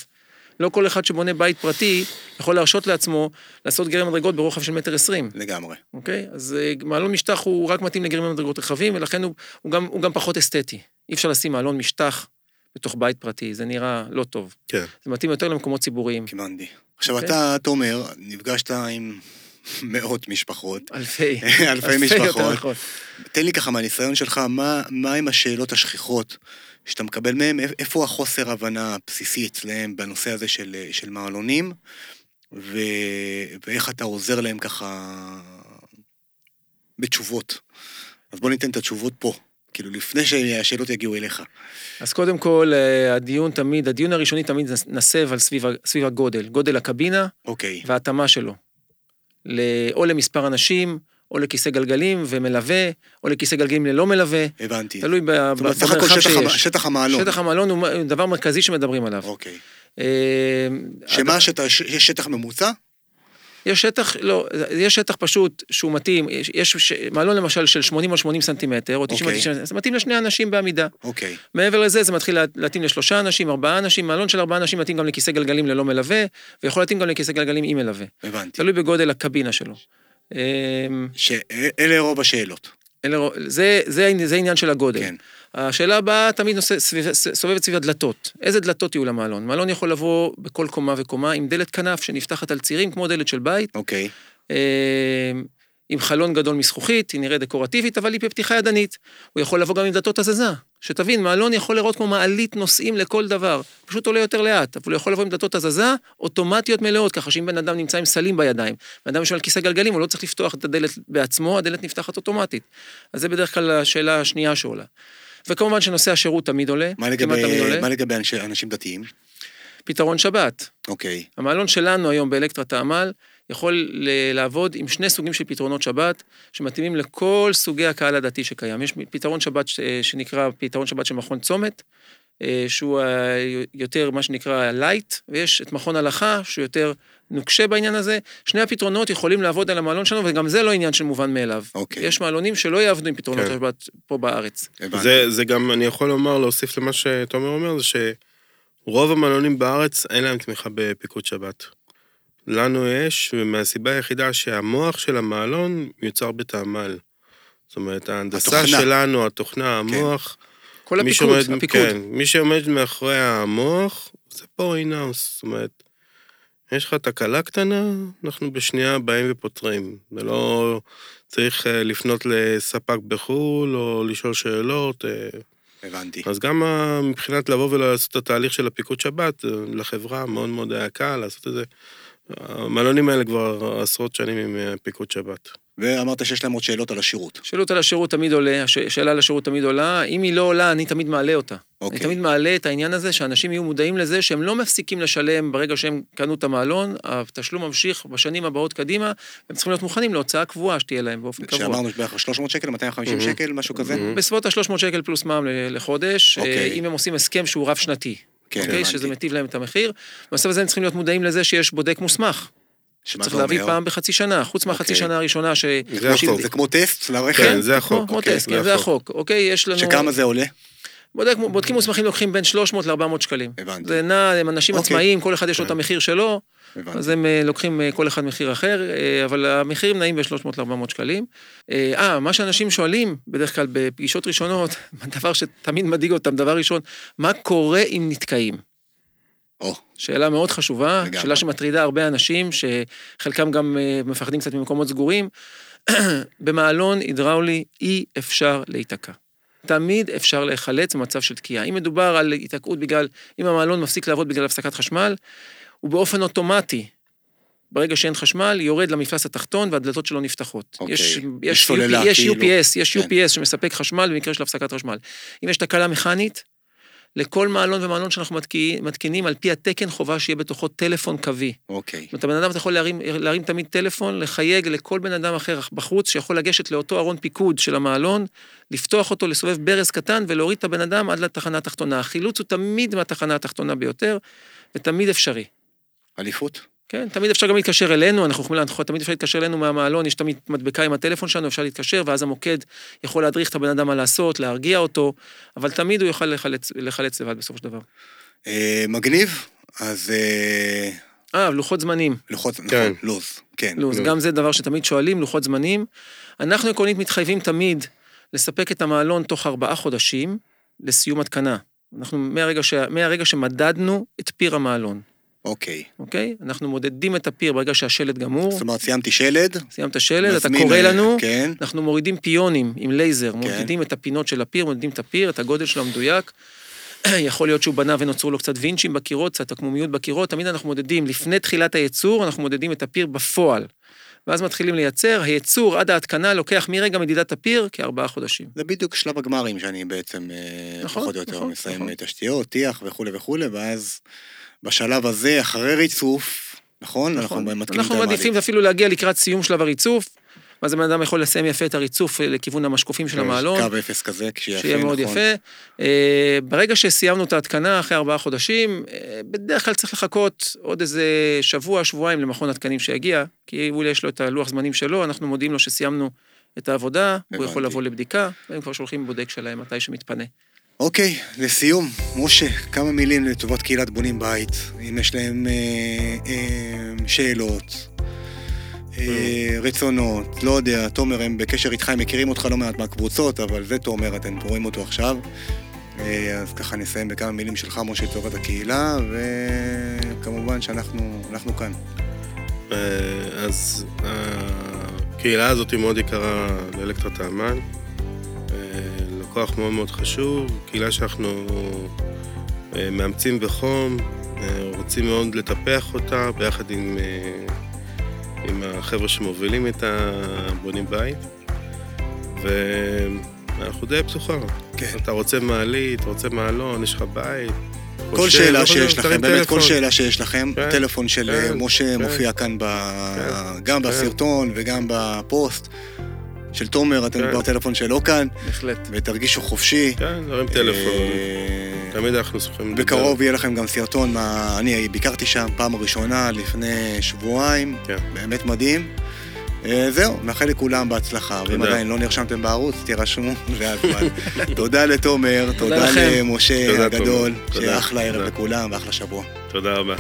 לא כל אחד שבונה בית פרטי יכול להרשות לעצמו לעשות גרם מדרגות ברוחב של מטר עשרים. לגמרי. אוקיי? אז מעלון משטח הוא רק מתאים לגרמי מדרגות רחבים, ולכן הוא, הוא, גם, הוא גם פחות אסתטי. אי אפשר לשים מעלון משטח בתוך בית פרטי, זה נראה לא טוב. כן. זה מתאים יותר למקומות ציבוריים. קיבלתי. עכשיו אוקיי. אתה, תומר, נפגשת עם מאות משפחות, אלפי. אלפי יותר משפחות. נכון. תן לי ככה מהניסיון שלך, מה, מה עם השאלות השכיחות שאתה מקבל מהם, איפ- איפה החוסר הבנה הבסיסי אצלהם בנושא הזה של, של מעלונים, ו, ואיך אתה עוזר להם ככה בתשובות. אז בוא ניתן את התשובות פה, כאילו לפני שהשאלות יגיעו אליך. אז קודם כל, אה, הדיון תמיד, הדיון הראשוני תמיד נס- נסב על סביב, סביב הגודל, גודל הקבינה אוקיי, וההתאמה שלו. ל- או למספר אנשים, או לכיסא גלגלים ומלווה, או לכיסא גלגלים ללא מלווה, הבנתי. תלוי ב- זאת אומרת, סך הכל במרחב שטח, שיש. שטח המעלון. שטח המעלון הוא דבר מרכזי שמדברים עליו. אוקיי. אה, שמה יש שטח ממוצע? יש שטח, לא, יש שטח פשוט שהוא מתאים, יש, יש ש- מעלון למשל של 80 על 80 סנטימטר, או 90 על אוקיי. 90, זה מתאים לשני אנשים בעמידה. אוקיי. מעבר לזה, זה מתחיל לה- להתאים לשלושה אנשים, ארבעה אנשים, מעלון של ארבעה אנשים מתאים גם לכיסא גלגלים ללא מלווה, ויכול להתאים גם לכיסא גלגלים עם מלווה. הבנתי. תלוי בגודל הקבינה שלו. אמ, שאלה רוב השאלות. אלה, זה, זה, זה עניין של הגודל. כן. השאלה הבאה תמיד נושא, סביב, סובבת סביב הדלתות. איזה דלתות יהיו למעלון? מעלון יכול לבוא בכל קומה וקומה עם דלת כנף שנפתחת על צירים, כמו דלת של בית, אוקיי. אה, עם חלון גדול מזכוכית, היא נראית דקורטיבית, אבל היא בפתיחה ידנית. הוא יכול לבוא גם עם דלתות הזזה. שתבין, מעלון יכול לראות כמו מעלית נוסעים לכל דבר. פשוט עולה יותר לאט, אבל הוא יכול לבוא עם דלתות הזזה אוטומטיות מלאות, ככה שאם בן אדם נמצא עם סלים בידיים, בן אדם יושב על כיסא גלגלים, הוא לא צריך לפתוח את הדלת בעצמו, הדלת נפתחת אוטומטית. אז זה בדרך כלל השאלה השנייה שעולה. וכמובן שנושא השירות תמיד עולה, מה לגבי, תמיד עולה. מה לגבי אנשי, אנשים דתיים? פתרון שבת. אוקיי. המעלון שלנו היום באלקטרה תעמל יכול ל- לעבוד עם שני סוגים של פתרונות שבת, שמתאימים לכל סוגי הקהל הדתי שקיים. יש פתרון שבת שנקרא פתרון שבת של מכון צומת, שהוא ה- יותר מה שנקרא light, ויש את מכון הלכה, שהוא יותר נוקשה בעניין הזה. שני הפתרונות יכולים לעבוד על המעלון שלנו, וגם זה לא עניין של מובן מאליו. אוקיי. יש מעלונים שלא יעבדו עם פתרונות כן. שבת פה בארץ. זה, זה גם, אני יכול לומר, להוסיף למה שתומר אומר, זה שרוב המעלונים בארץ אין להם תמיכה בפיקוד שבת. לנו יש, ומהסיבה היחידה שהמוח של המעלון מיוצר בתעמל. זאת אומרת, ההנדסה, התוכנה. שלנו, התוכנה, המוח, כל מי הפיקוד, שעומד, הפיקוד. כן, מי שעומד מאחורי המוח, זה פה אינאוס. זאת אומרת, יש לך תקלה קטנה, אנחנו בשנייה באים ופותרים. זה לא צריך אה, לפנות לספק בחו"ל או לשאול שאלות. אה, הבנתי. אז גם ה- מבחינת לבוא ולעשות את התהליך של הפיקוד שבת, אה, לחברה מאוד מאוד היה קל לעשות את זה. המלונים האלה כבר עשרות שנים עם אה, פיקוד שבת. ואמרת שיש להם עוד שאלות על השירות. שאלות על השירות תמיד עולה, הש- השאלה על השירות תמיד עולה, אם היא לא עולה, אני תמיד מעלה אותה. אוקיי. אני תמיד מעלה את העניין הזה, שאנשים יהיו מודעים לזה שהם לא מפסיקים לשלם ברגע שהם קנו את המעלון, התשלום ממשיך בשנים הבאות קדימה, הם צריכים להיות מוכנים להוצאה קבועה שתהיה להם באופן קבוע. שאמרנו בערך 300 שקל, 250 מהמם. שקל, משהו כזה? בסביבות ה-300 שקל פלוס מע"מ לחודש, אוקיי. אה, אם הם עושים הסכם שהוא רב-שנתי. כן, אוקיי? הבנתי. שזה מטיב להם את המחיר. במצב הזה הם צריכים להיות מודעים לזה שיש בודק מוסמך. שמה צריך זה להביא? פעם בחצי שנה, חוץ מהחצי אוקיי. שנה הראשונה ש... זה החוק. זה כמו טסט לרכב? כן, זה כמו- החוק. כמו אוקיי, טסט, כן, זה החוק. אוקיי, יש לנו... שכמה זה עולה? בודק, בודקים מוסמכים לוקחים בין 300 ל-400 שקלים. הבנתי. זה נע, הם אנשים אוקיי. עצמאיים, כל אחד יש לו את כן. המחיר שלו, הבנתי. אז הם אה, לוקחים אה, כל אחד מחיר אחר, אה, אבל המחירים נעים בין 300 ל-400 שקלים. אה, מה שאנשים שואלים, בדרך כלל בפגישות ראשונות, דבר שתמיד מדאיג אותם, דבר ראשון, מה קורה אם נתקעים? או, שאלה מאוד חשובה, לגמרי. שאלה שמטרידה הרבה אנשים, שחלקם גם אה, מפחדים קצת ממקומות סגורים. במעלון הידראולי אי אפשר להיתקע. תמיד אפשר להיחלץ במצב של תקיעה. אם מדובר על היתקעות בגלל, אם המעלון מפסיק לעבוד בגלל הפסקת חשמל, הוא באופן אוטומטי, ברגע שאין חשמל, יורד למפלס התחתון והדלתות שלו נפתחות. אוקיי. יש, יש יש, סוללה, יש כאילו. UPS, יש כן. UPS שמספק חשמל במקרה של הפסקת חשמל. אם יש תקלה מכנית, לכל מעלון ומעלון שאנחנו מתקינים, מתקינים, על פי התקן חובה שיהיה בתוכו טלפון קווי. אוקיי. זאת אומרת, הבן אדם אתה יכול להרים, להרים תמיד טלפון, לחייג לכל בן אדם אחר בחוץ, שיכול לגשת לאותו ארון פיקוד של המעלון, לפתוח אותו, לסובב ברז קטן ולהוריד את הבן אדם עד לתחנה התחתונה. החילוץ הוא תמיד מהתחנה התחתונה ביותר, ותמיד אפשרי. אליפות? כן, תמיד אפשר גם להתקשר אלינו, אנחנו יכולים להנחות, תמיד אפשר להתקשר אלינו מהמעלון, יש תמיד מדבקה עם הטלפון שלנו, אפשר להתקשר, ואז המוקד יכול להדריך את הבן אדם מה לעשות, להרגיע אותו, אבל תמיד הוא יוכל לחלץ, לחלץ לבד בסופו של דבר. אה, מגניב, אז אה, אה, לוחות זמנים. לוחות, נכון, כן. לו"ז, כן. לו"ז, גם זה דבר שתמיד שואלים, לוחות זמנים. אנחנו עקרונית מתחייבים תמיד לספק את המעלון תוך ארבעה חודשים לסיום התקנה. אנחנו מהרגע, ש... מהרגע שמדדנו את פיר המעלון, אוקיי. אוקיי? אנחנו מודדים את הפיר ברגע שהשלט גמור, זאת אומרת, סיימתי שלד. סיימת שלט, אתה קורא אה, לנו, כן. אנחנו מורידים פיונים עם לייזר, מודדים את הפינות של הפיר, מודדים את הפיר, את הגודל שלו המדויק. יכול להיות שהוא בנה ונוצרו לו קצת וינצ'ים בקירות, קצת עקמומיות בקירות, תמיד אנחנו מודדים, לפני תחילת הייצור, אנחנו מודדים את הפיר בפועל. ואז מתחילים לייצר, הייצור עד ההתקנה לוקח מרגע מדידת הפיר כארבעה חודשים. זה בדיוק שלב הגמרים שאני בעצם, אה, נכון, פחות או יותר, נכון, מסיים נכון. תשתיות, טיח וכולי וכולי, ואז בשלב הזה, אחרי ריצוף, נכון? אנחנו מתקינים את אנחנו המעלית. מעדיפים אפילו להגיע לקראת סיום שלב הריצוף, ואז הבן אדם יכול לסיים יפה את הריצוף אה, לכיוון המשקופים של המעלון. קו אפס כזה, כשיהיה שיהיה יפה, מאוד נכון. יפה. אה, ברגע שסיימנו את ההתקנה, אחרי ארבעה חודשים, אה, בדרך כלל צריך לחכות עוד איזה שבוע, שבועיים למכון התקנים שיגיע, כי הוא יש לו את הלוח זמנים שלו, אנחנו מודיעים לו שסיימנו את העבודה, הוא יכול הבנתי. לבוא לבדיקה, והם כבר שולחים בודק שלהם מתי שמתפנה. אוקיי, לסיום, משה, כמה מילים לטובת קהילת בונים בית, אם יש להם אה, אה, שאלות, אה, רצונות, לא יודע, תומר, הם בקשר איתך, הם מכירים אותך לא מעט מהקבוצות, אבל זה תומר, אתם רואים אותו עכשיו. אה, אז ככה נסיים בכמה מילים שלך, משה, לטובת הקהילה, וכמובן שאנחנו אנחנו כאן. אה, אז הקהילה הזאת היא מאוד יקרה לאלקטרת האמן. לקוח מאוד מאוד חשוב, קהילה שאנחנו אה, מאמצים בחום, אה, רוצים מאוד לטפח אותה ביחד עם, אה, עם החבר'ה שמובילים את הבונים בית. ואנחנו די פתוחה. כן. אתה רוצה מעלית, אתה רוצה מעלון, יש לך בית. כל חושב, שאלה שיש לכם, באמת כל. שאלה שיש לכם, כן, הטלפון של כן, משה כן. מופיע כאן, ב- גם כן. בסרטון וגם בפוסט. של תומר, אתם כן. בטלפון שלו כאן, בהחלט. ותרגישו חופשי. כן, נרים טלפון. אה, תמיד אנחנו שמחים לדבר. בקרוב יהיה לכם גם סרטון, מה... אני ביקרתי שם פעם ראשונה לפני שבועיים, כן. באמת מדהים. אה, זהו, מאחל לכולם בהצלחה, ואם תודה. עדיין לא נרשמתם בערוץ, תירשמו, זה הזמן. תודה לתומר, תודה. למשה הגדול, תומר. תודה. שיהיה אחלה ערב. לכולם ואחלה שבוע. תודה רבה.